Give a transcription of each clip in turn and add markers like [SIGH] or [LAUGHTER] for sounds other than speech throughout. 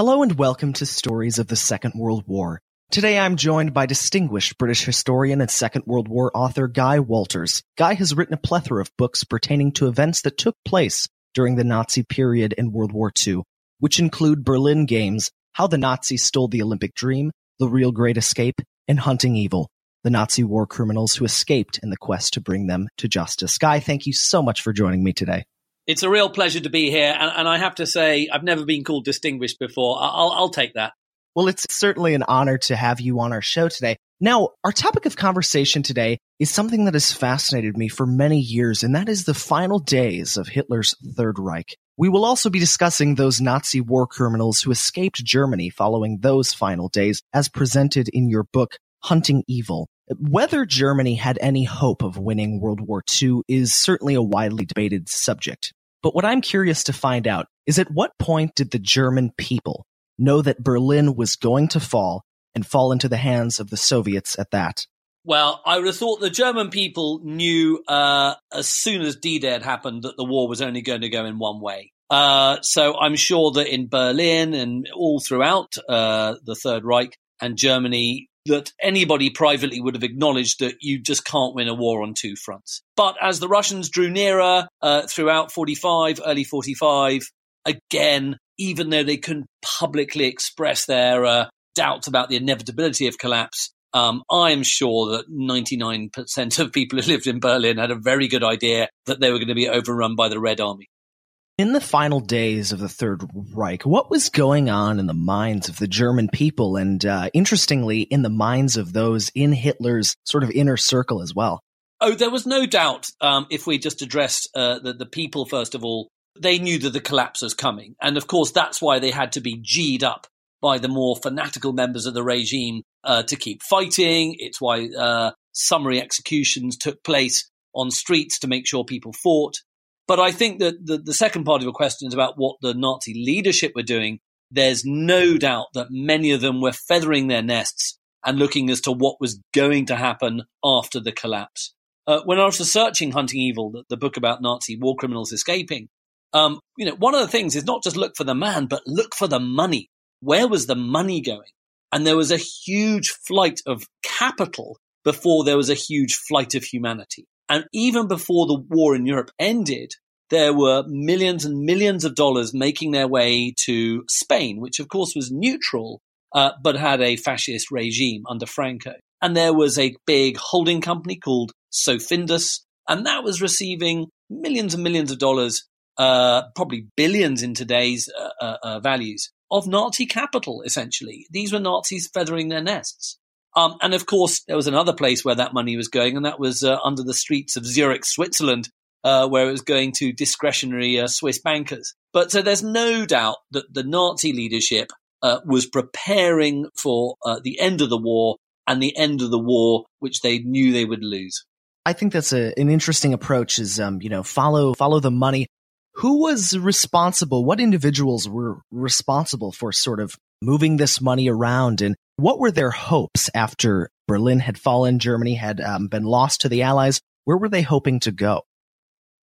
Hello and welcome to Stories of the Second World War. Today I'm joined by distinguished British historian and Second World War author Guy Walters. Guy has written a plethora of books pertaining to events that took place during the Nazi period in World War II, which include Berlin Games, How the Nazis Stole the Olympic Dream, The Real Great Escape, and Hunting Evil, the Nazi war criminals who escaped in the quest to bring them to justice. Guy, thank you so much for joining me today. It's a real pleasure to be here, and, and I have to say, I've never been called distinguished before. I'll, I'll take that. Well, it's certainly an honor to have you on our show today. Now, our topic of conversation today is something that has fascinated me for many years, and that is the final days of Hitler's Third Reich. We will also be discussing those Nazi war criminals who escaped Germany following those final days, as presented in your book, Hunting Evil. Whether Germany had any hope of winning World War II is certainly a widely debated subject. But what I'm curious to find out is at what point did the German people know that Berlin was going to fall and fall into the hands of the Soviets at that? Well, I would have thought the German people knew uh, as soon as D-Day had happened that the war was only going to go in one way. Uh, so I'm sure that in Berlin and all throughout uh, the Third Reich and Germany, that anybody privately would have acknowledged that you just can't win a war on two fronts. But as the Russians drew nearer uh, throughout 45, early 45, again, even though they couldn't publicly express their uh, doubts about the inevitability of collapse, um, I'm sure that 99% of people who lived in Berlin had a very good idea that they were going to be overrun by the Red Army. In the final days of the Third Reich, what was going on in the minds of the German people and, uh, interestingly, in the minds of those in Hitler's sort of inner circle as well? Oh, there was no doubt. Um, if we just addressed uh, the, the people first of all, they knew that the collapse was coming, and of course that's why they had to be g'd up by the more fanatical members of the regime uh, to keep fighting. It's why uh, summary executions took place on streets to make sure people fought. But I think that the, the second part of your question is about what the Nazi leadership were doing. There's no doubt that many of them were feathering their nests and looking as to what was going to happen after the collapse. Uh, when I was researching Hunting Evil, the, the, book about Nazi war criminals escaping, um, you know, one of the things is not just look for the man, but look for the money. Where was the money going? And there was a huge flight of capital before there was a huge flight of humanity. And even before the war in Europe ended, there were millions and millions of dollars making their way to Spain, which of course was neutral, uh, but had a fascist regime under Franco. And there was a big holding company called Sofindus, and that was receiving millions and millions of dollars, uh, probably billions in today's uh, uh, uh values, of Nazi capital, essentially. These were Nazis feathering their nests. Um, and of course, there was another place where that money was going, and that was uh, under the streets of Zurich, Switzerland, uh, where it was going to discretionary uh, Swiss bankers. But so there's no doubt that the Nazi leadership uh, was preparing for uh, the end of the war and the end of the war, which they knew they would lose. I think that's a, an interesting approach. Is um, you know, follow follow the money. Who was responsible? What individuals were responsible for sort of moving this money around and what were their hopes after Berlin had fallen, Germany had um, been lost to the Allies? Where were they hoping to go?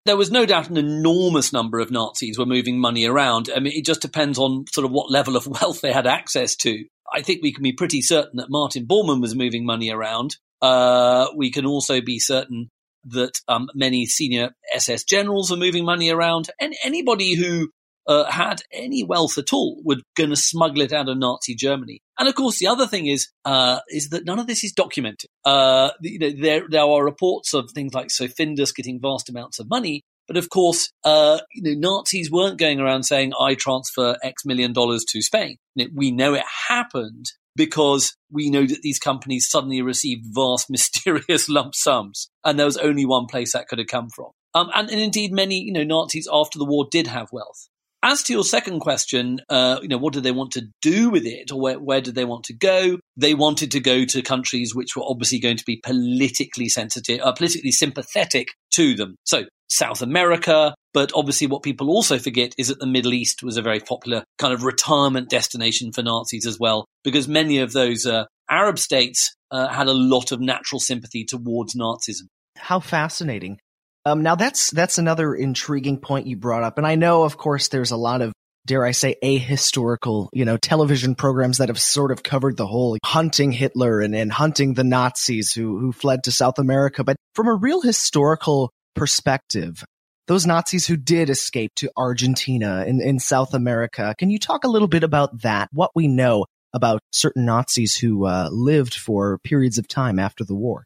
There was no doubt an enormous number of Nazis were moving money around. I mean, it just depends on sort of what level of [LAUGHS] wealth they had access to. I think we can be pretty certain that Martin Bormann was moving money around. Uh, we can also be certain that um, many senior SS generals were moving money around, and anybody who uh, had any wealth at all were going to smuggle it out of Nazi Germany. And of course, the other thing is uh, is that none of this is documented. Uh, you know, there there are reports of things like Sofindus getting vast amounts of money, but of course, uh, you know, Nazis weren't going around saying, "I transfer X million dollars to Spain." We know it happened because we know that these companies suddenly received vast, [LAUGHS] mysterious lump sums, and there was only one place that could have come from. Um, and, and, indeed, many you know Nazis after the war did have wealth. As to your second question, uh, you know, what did they want to do with it, or where, where did they want to go? They wanted to go to countries which were obviously going to be politically sensitive, uh, politically sympathetic to them. So South America, but obviously what people also forget is that the Middle East was a very popular kind of retirement destination for Nazis as well, because many of those uh, Arab states uh, had a lot of natural sympathy towards Nazism. How fascinating. Um, now that's that's another intriguing point you brought up, and I know, of course, there's a lot of dare I say, ahistorical, you know, television programs that have sort of covered the whole hunting Hitler and, and hunting the Nazis who, who fled to South America. But from a real historical perspective, those Nazis who did escape to Argentina in, in South America, can you talk a little bit about that? What we know about certain Nazis who uh, lived for periods of time after the war?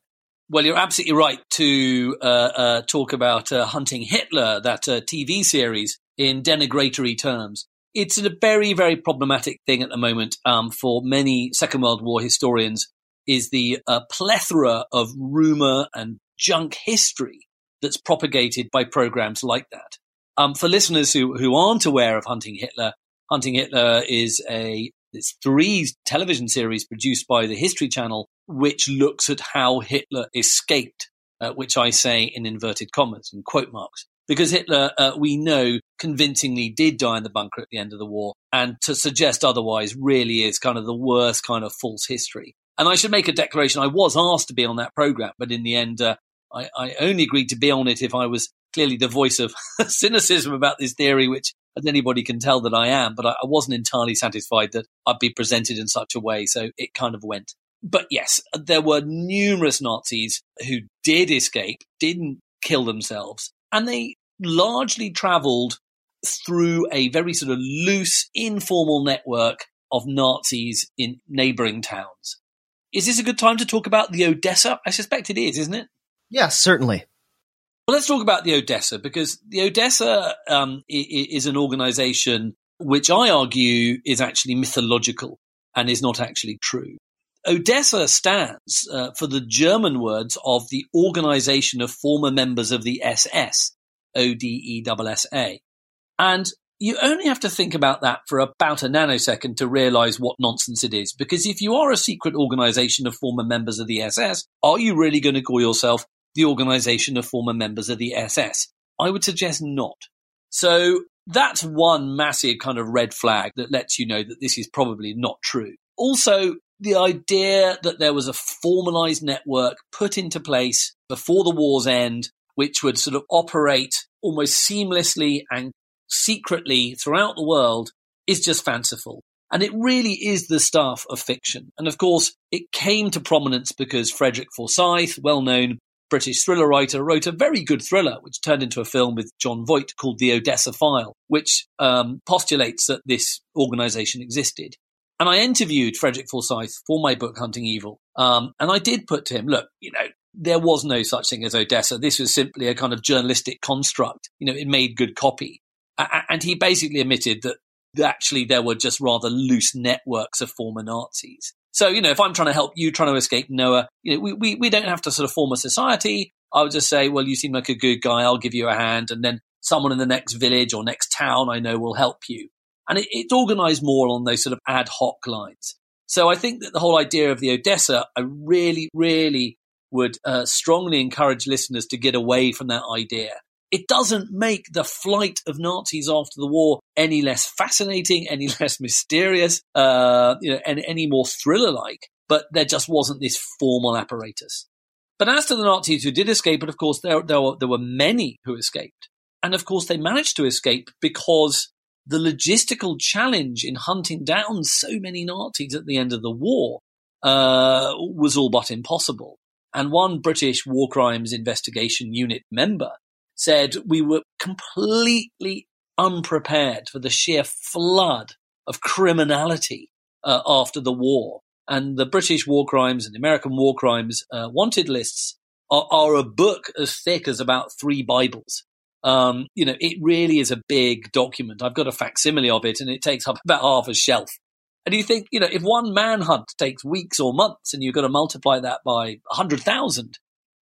Well, you're absolutely right to uh, uh, talk about uh, Hunting Hitler, that uh, TV series, in denigratory terms. It's a very, very problematic thing at the moment um, for many Second World War historians. Is the uh, plethora of rumor and junk history that's propagated by programs like that. Um, for listeners who, who aren't aware of Hunting Hitler, Hunting Hitler is a it's three television series produced by the History Channel, which looks at how Hitler escaped, uh, which I say in inverted commas and quote marks. Because Hitler, uh, we know, convincingly did die in the bunker at the end of the war. And to suggest otherwise really is kind of the worst kind of false history. And I should make a declaration. I was asked to be on that program, but in the end, uh, I, I, only agreed to be on it if I was clearly the voice of [LAUGHS] cynicism about this theory, which as anybody can tell that I am, but I, I wasn't entirely satisfied that I'd be presented in such a way. So it kind of went. But yes, there were numerous Nazis who did escape, didn't kill themselves, and they largely traveled through a very sort of loose, informal network of Nazis in neighboring towns. Is this a good time to talk about the Odessa? I suspect it is, isn't it? Yes, certainly. Well, let's talk about the Odessa because the Odessa um, is an organization which I argue is actually mythological and is not actually true. Odessa stands uh, for the German words of the Organization of Former Members of the SS, O D E S S A. And you only have to think about that for about a nanosecond to realize what nonsense it is. Because if you are a secret organization of former members of the SS, are you really going to call yourself the organization of former members of the SS? I would suggest not. So that's one massive kind of red flag that lets you know that this is probably not true. Also, the idea that there was a formalized network put into place before the war's end, which would sort of operate almost seamlessly and secretly throughout the world is just fanciful. And it really is the stuff of fiction. And of course, it came to prominence because Frederick Forsyth, well known British thriller writer, wrote a very good thriller, which turned into a film with Jon Voight called The Odessa File, which um, postulates that this organization existed. And I interviewed Frederick Forsyth for my book, Hunting Evil. Um, and I did put to him, look, you know, there was no such thing as Odessa. This was simply a kind of journalistic construct. You know, it made good copy. And he basically admitted that actually there were just rather loose networks of former Nazis. So, you know, if I'm trying to help you trying to escape Noah, you know, we, we, we don't have to sort of form a society. I would just say, well, you seem like a good guy. I'll give you a hand. And then someone in the next village or next town I know will help you. And it, it's organized more on those sort of ad hoc lines. So I think that the whole idea of the Odessa, I really, really would uh, strongly encourage listeners to get away from that idea. It doesn't make the flight of Nazis after the war any less fascinating, [LAUGHS] any less mysterious, uh, you know, any, any more thriller-like. But there just wasn't this formal apparatus. But as to the Nazis who did escape, and of course there, there, were, there were many who escaped. And of course they managed to escape because the logistical challenge in hunting down so many Nazis at the end of the war uh, was all but impossible. And one British war crimes investigation unit member said we were completely unprepared for the sheer flood of criminality uh, after the war. And the British war crimes and American war crimes uh, wanted lists are, are, a book as thick as about three Bibles. Um, you know, it really is a big document. I've got a facsimile of it and it takes up about half a shelf. And you think, you know, if one manhunt takes weeks or months and you've got to multiply that by 100,000,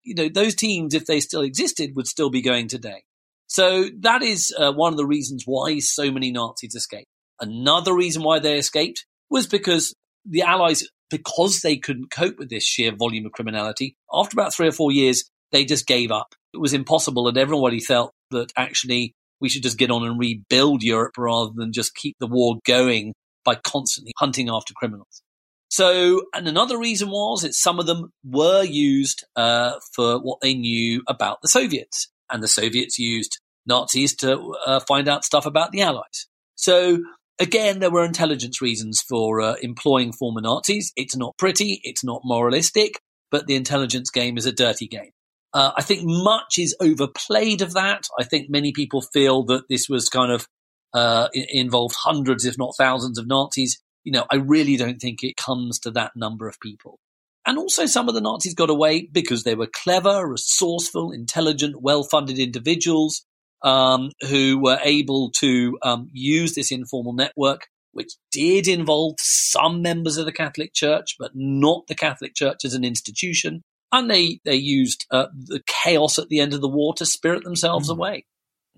you know, those teams, if they still existed, would still be going today. So that is uh, one of the reasons why so many Nazis escaped. Another reason why they escaped was because the Allies, because they couldn't cope with this sheer volume of criminality, after about three or four years, they just gave up. It was impossible, and everybody felt that actually we should just get on and rebuild Europe rather than just keep the war going by constantly hunting after criminals. So, and another reason was that some of them were used uh, for what they knew about the Soviets, and the Soviets used Nazis to uh, find out stuff about the Allies. So again, there were intelligence reasons for uh, employing former Nazis. It's not pretty, it's not moralistic, but the intelligence game is a dirty game. Uh, I think much is overplayed of that. I think many people feel that this was kind of uh, involved hundreds, if not thousands, of Nazis. You know, I really don't think it comes to that number of people. And also, some of the Nazis got away because they were clever, resourceful, intelligent, well funded individuals um, who were able to um, use this informal network, which did involve some members of the Catholic Church, but not the Catholic Church as an institution. And they, they used uh, the chaos at the end of the war to spirit themselves mm. away.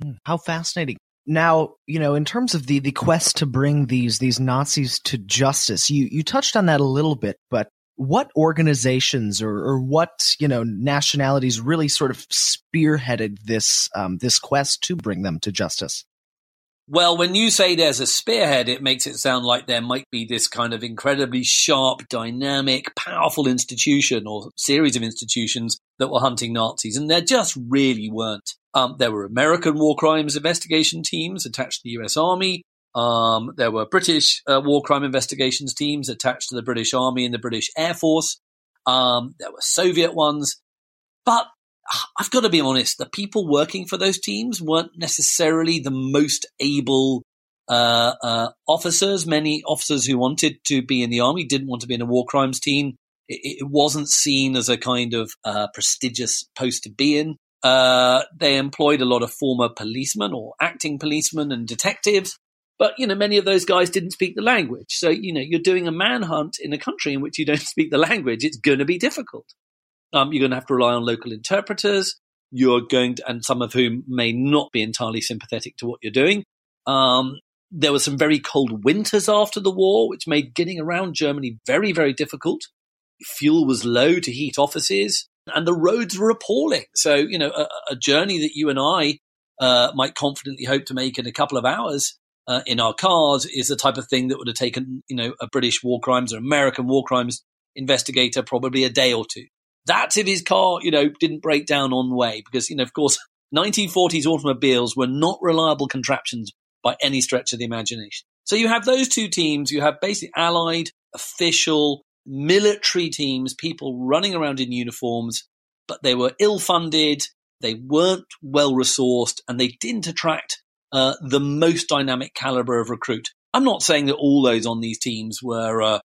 Mm. How fascinating. Now, you know, in terms of the, the quest to bring these these Nazis to justice, you, you touched on that a little bit, but what organizations or, or what you know nationalities really sort of spearheaded this um, this quest to bring them to justice? Well, when you say there's a spearhead, it makes it sound like there might be this kind of incredibly sharp, dynamic, powerful institution or series of institutions that were hunting Nazis, and there just really weren't. Um, there were American war crimes investigation teams attached to the U.S. Army. Um, there were British uh, war crime investigations teams attached to the British Army and the British Air Force. Um, there were Soviet ones. But I've got to be honest, the people working for those teams weren't necessarily the most able uh, uh, officers. Many officers who wanted to be in the army didn't want to be in a war crimes team. It, it wasn't seen as a kind of uh, prestigious post to be in. Uh, they employed a lot of former policemen or acting policemen and detectives but, you know, many of those guys didn't speak the language. So, you know, you're doing a manhunt in a country in which you don't [LAUGHS] speak the language. It's going to be difficult. Um, you're going to have to rely on local interpreters. You're going to, and some of whom may not be entirely sympathetic to what you're doing. Um, there were some very cold winters after the war, which made getting around Germany very, very difficult. Fuel was low to heat offices and the roads were appalling. So, you know, a, a journey that you and I uh, might confidently hope to make in a couple of hours uh, in our cars is the type of thing that would have taken, you know, a British war crimes or American war crimes investigator probably a day or two. That's if his car, you know, didn't break down on the way because, you know, of course, [LAUGHS] 1940s automobiles were not reliable contraptions by any stretch of the imagination. So you have those two teams. You have basically allied, official, military teams, people running around in uniforms, but they were ill funded. They weren't well resourced and they didn't attract uh, the most dynamic caliber of recruit. I'm not saying that all those on these teams were uh,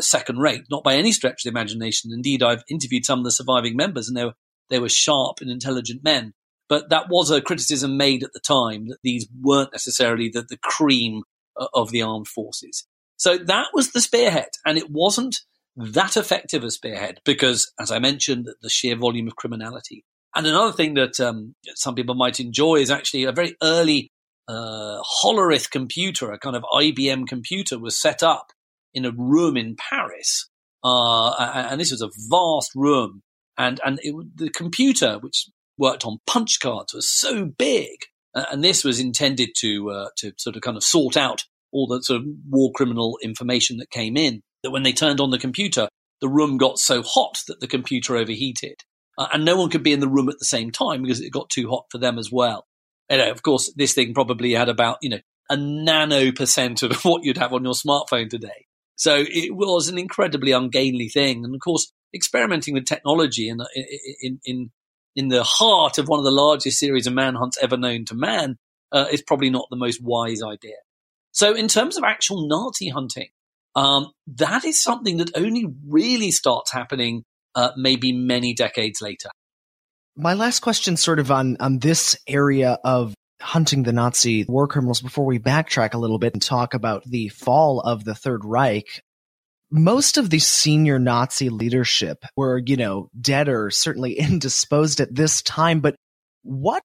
second rate, not by any stretch of the imagination. Indeed, I've interviewed some of the surviving members, and they were they were sharp and intelligent men. But that was a criticism made at the time that these weren't necessarily the, the cream uh, of the armed forces. So that was the spearhead, and it wasn't that effective a spearhead because, as I mentioned, the sheer volume of criminality. And another thing that um, some people might enjoy is actually a very early uh, Hollerith computer, a kind of IBM computer, was set up in a room in Paris. Uh, and this was a vast room. And, and it, the computer, which worked on punch cards, was so big. Uh, and this was intended to, uh, to sort of kind of sort out all the sort of war criminal information that came in. That when they turned on the computer, the room got so hot that the computer overheated. Uh, and no one could be in the room at the same time because it got too hot for them as well know, of course, this thing probably had about, you know, a nano percent of [LAUGHS] what you'd have on your smartphone today. So it was an incredibly ungainly thing. And of course, experimenting with technology in, in, in, in the heart of one of the largest series of manhunts ever known to man uh, is probably not the most wise idea. So in terms of actual Nazi hunting, um, that is something that only really starts happening uh, maybe many decades later my last question sort of on on this area of hunting the Nazi war criminals before we backtrack a little bit and talk about the fall of the Third Reich. Most of the senior Nazi leadership were, you know, dead or certainly [LAUGHS] indisposed at this time, but what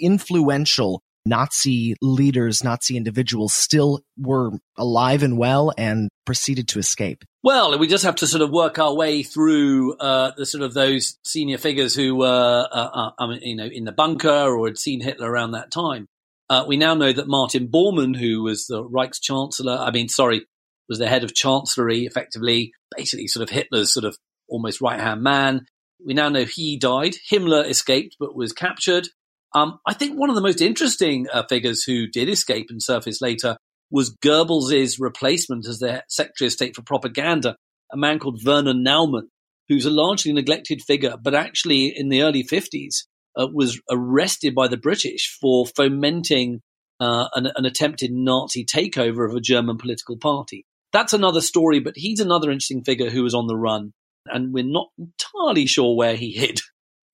influential Nazi leaders, Nazi individuals still were alive and well and proceeded to escape? Well, we just have to sort of work our way through uh, the sort of those senior figures who were, uh, uh, you know, in the bunker or had seen Hitler around that time. Uh, we now know that Martin Bormann, who was the Reichschancellor, I mean, sorry, was the head of chancellery, effectively, basically sort of Hitler's sort of almost right hand man. We now know he died. Himmler escaped but was captured. Um, I think one of the most interesting uh, figures who did escape and surface later was Goebbels' replacement as the Secretary of State for Propaganda, a man called Werner Naumann, who's a largely neglected figure, but actually in the early 50s uh, was arrested by the British for fomenting uh, an, an, attempted Nazi takeover of a German political party. That's another story, but he's another interesting figure who was on the run, and we're not entirely sure where he hid.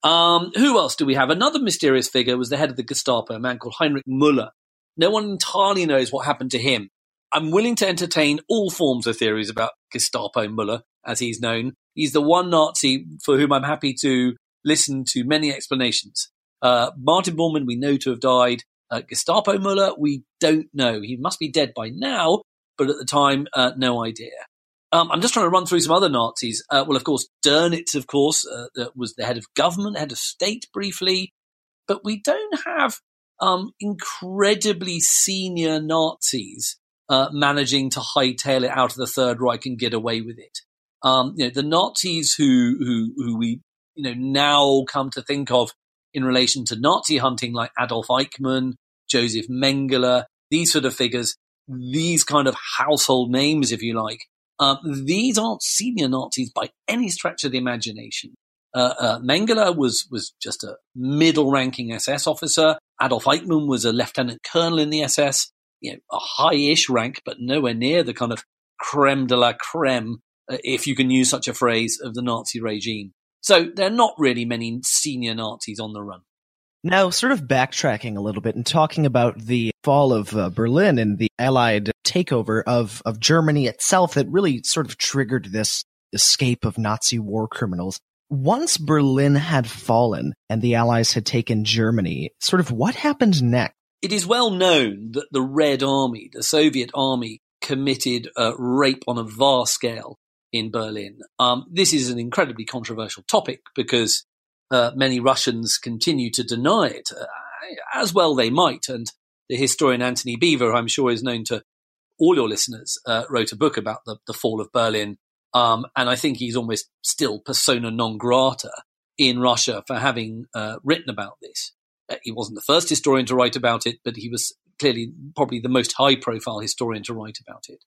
Um, who else do we have? Another mysterious figure was the head of the Gestapo, a man called Heinrich Müller. No one entirely knows what happened to him. I'm willing to entertain all forms of theories about Gestapo Müller, as he's known. He's the one Nazi for whom I'm happy to listen to many explanations. Uh, Martin Bormann, we know to have died. Uh, Gestapo Müller, we don't know. He must be dead by now, but at the time, uh, no idea. Um, I'm just trying to run through some other Nazis. Uh, well, of course, Dönitz, of course, uh, was the head of government, head of state briefly, but we don't have um, incredibly senior Nazis uh, managing to hightail it out of the Third Reich and get away with it. Um, you know, the Nazis who, who, who we, you know, now come to think of in relation to Nazi hunting, like Adolf Eichmann, Josef Mengele, these sort of figures, these kind of household names, if you like, um, these aren't senior Nazis by any stretch of the imagination. Uh, uh, Mengele was was just a middle-ranking SS officer. Adolf Eichmann was a lieutenant colonel in the SS, you know, a high-ish rank, but nowhere near the kind of creme de la creme, uh, if you can use such a phrase, of the Nazi regime. So there are not really many senior Nazis on the run. Now, sort of backtracking a little bit and talking about the fall of uh, Berlin and the Allied takeover of, of Germany itself that really sort of triggered this escape of Nazi war criminals. Once Berlin had fallen and the Allies had taken Germany, sort of what happened next? It is well known that the Red Army, the Soviet army, committed uh, rape on a vast scale in Berlin. Um, this is an incredibly controversial topic because uh, many Russians continue to deny it, uh, as well they might. And the historian Antony Beevor, I'm sure is known to all your listeners, uh, wrote a book about the, the fall of Berlin. Um, and I think he's almost still persona non grata in Russia for having uh, written about this. Uh, he wasn't the first historian to write about it, but he was clearly probably the most high profile historian to write about it.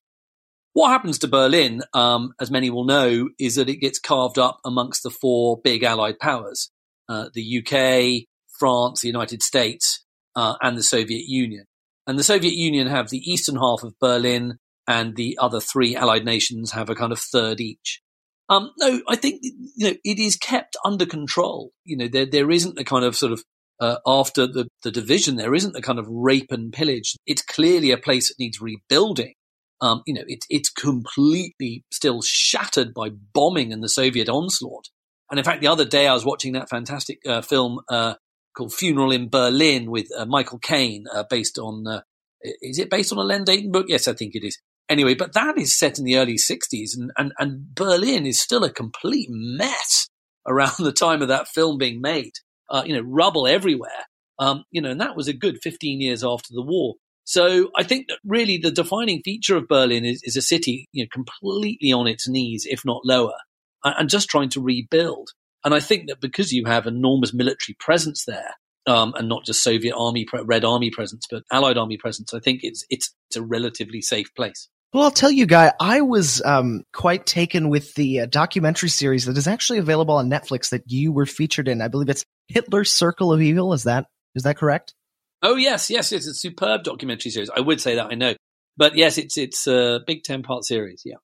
What happens to Berlin, um, as many will know, is that it gets carved up amongst the four big Allied powers uh, the UK, France, the United States, uh, and the Soviet Union. And the Soviet Union have the eastern half of Berlin, and the other three Allied nations have a kind of third each. Um, no, I think you know it is kept under control. You know, there there isn't a kind of sort of uh, after the, the division, there isn't a kind of rape and pillage. It's clearly a place that needs rebuilding. Um, you know, it, it's completely still shattered by bombing and the Soviet onslaught. And in fact, the other day I was watching that fantastic uh, film uh, called Funeral in Berlin with uh, Michael Caine, uh, based on, uh, is it based on a Len Deighton book? Yes, I think it is. Anyway, but that is set in the early 60s and, and, and Berlin is still a complete mess around [LAUGHS] the time of that film being made. Uh, you know, rubble everywhere. Um, you know, and that was a good 15 years after the war. So I think that really the defining feature of Berlin is, is a city, you know, completely on its knees, if not lower, and just trying to rebuild. And I think that because you have enormous military presence there, um, and not just Soviet army, Red Army presence, but Allied army presence, I think it's it's it's a relatively safe place. Well, I'll tell you, Guy, I was um, quite taken with the uh, documentary series that is actually available on Netflix that you were featured in. I believe it's Hitler's Circle of Evil. Is that is that correct? Oh yes, yes, it's a superb documentary series. I would say that I know, but yes, it's it's a big ten part series. Yeah.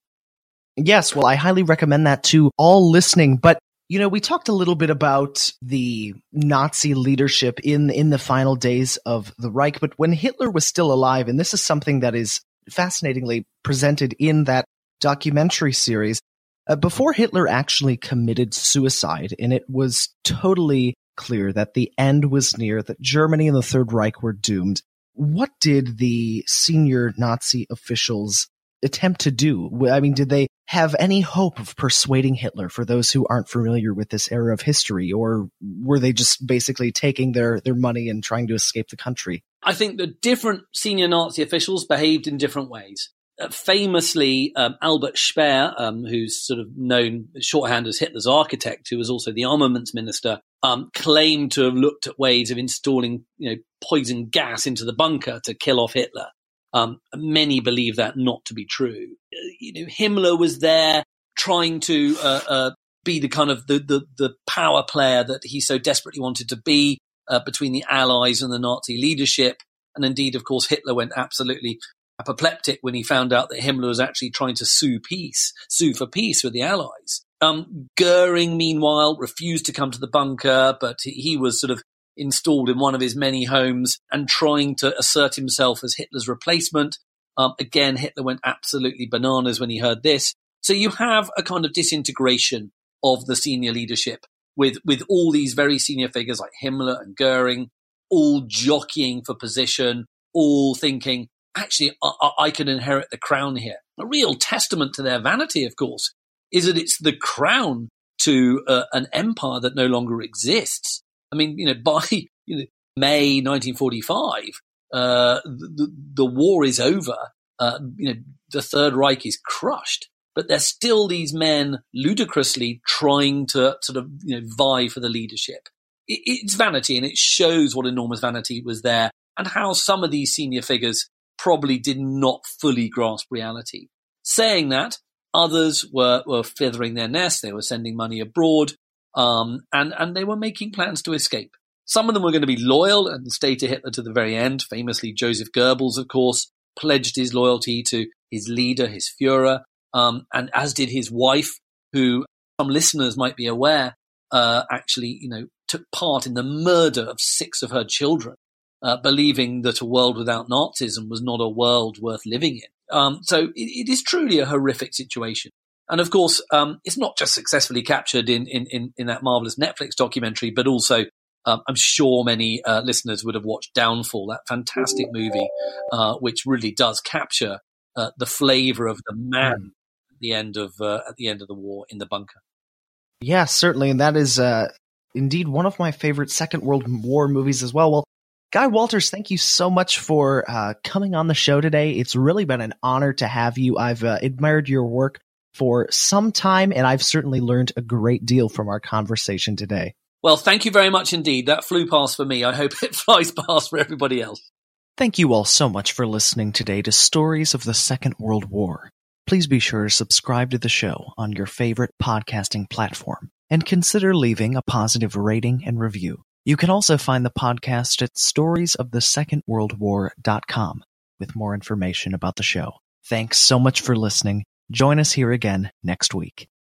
Yes, well, I highly recommend that to all listening. But you know, we talked a little bit about the Nazi leadership in in the final days of the Reich, but when Hitler was still alive, and this is something that is fascinatingly presented in that documentary series, uh, before Hitler actually committed suicide, and it was totally clear that the end was near, that Germany and the Third Reich were doomed. What did the senior Nazi officials attempt to do? I mean, did they have any hope of persuading Hitler for those who aren't familiar with this era of history, or were they just basically taking their, their money and trying to escape the country? I think the different senior Nazi officials behaved in different ways. Uh, famously, um, Albert Speer, um, who's sort of known shorthand as Hitler's architect, who was also the armaments minister, um, claimed to have looked at ways of installing, you know, poison gas into the bunker to kill off Hitler. Um, many believe that not to be true. You know, Himmler was there trying to uh, uh, be the kind of the, the, the power player that he so desperately wanted to be uh, between the Allies and the Nazi leadership. And indeed, of course, Hitler went absolutely apoplectic when he found out that Himmler was actually trying to sue peace, sue for peace with the Allies. Um, Goering, meanwhile, refused to come to the bunker, but he was sort of installed in one of his many homes and trying to assert himself as Hitler's replacement. Um, again, Hitler went absolutely bananas when he heard this. So you have a kind of disintegration of the senior leadership with, with all these very senior figures like Himmler and Goering all jockeying for position, all thinking, actually, I, I can inherit the crown here. A real testament to their vanity, of course, is that it's the crown to uh, an empire that no longer exists. I mean, you know, [LAUGHS] by you know, May 1945, uh, the, the, war is over. Uh, you know, the Third Reich is crushed, but there's still these men ludicrously trying to sort of you know vie for the leadership. It, it's vanity, and it shows what enormous vanity was there, and how some of these senior figures probably did not fully grasp reality. Saying that, others were, were feathering their nest. They were sending money abroad um, and and they were making plans to escape. Some of them were going to be loyal and stay to Hitler to the very end. Famously, Joseph Goebbels, of course, pledged his loyalty to his leader, his Führer, um, and as did his wife, who some listeners might be aware, uh, actually, you know, took part in the murder of six of her children, uh, believing that a world without Nazism was not a world worth living in. Um, so it, it is truly a horrific situation. And of course, um, it's not just successfully captured in, in, in, in, that marvelous Netflix documentary, but also um, I'm sure many uh, listeners would have watched Downfall, that fantastic movie, uh, which really does capture uh, the flavor of the man at the end of uh, at the end of the war in the bunker. Yeah, certainly, and that is uh, indeed one of my favorite Second World War movies as well. Well, Guy Walters, thank you so much for uh, coming on the show today. It's really been an honor to have you. I've admired your work for some time, and I've certainly learned a great deal from our conversation today. Well, thank you very much indeed. That flew past for me. I hope [LAUGHS] it flies past for everybody else. Thank you all so much for listening today to Stories of the Second World War. Please be sure to subscribe to the show on your favorite podcasting platform and consider leaving a positive rating and review. You can also find the podcast at storiesofthesecondworldwar.com with more information about the show. Thanks so much for listening Join us here again next week.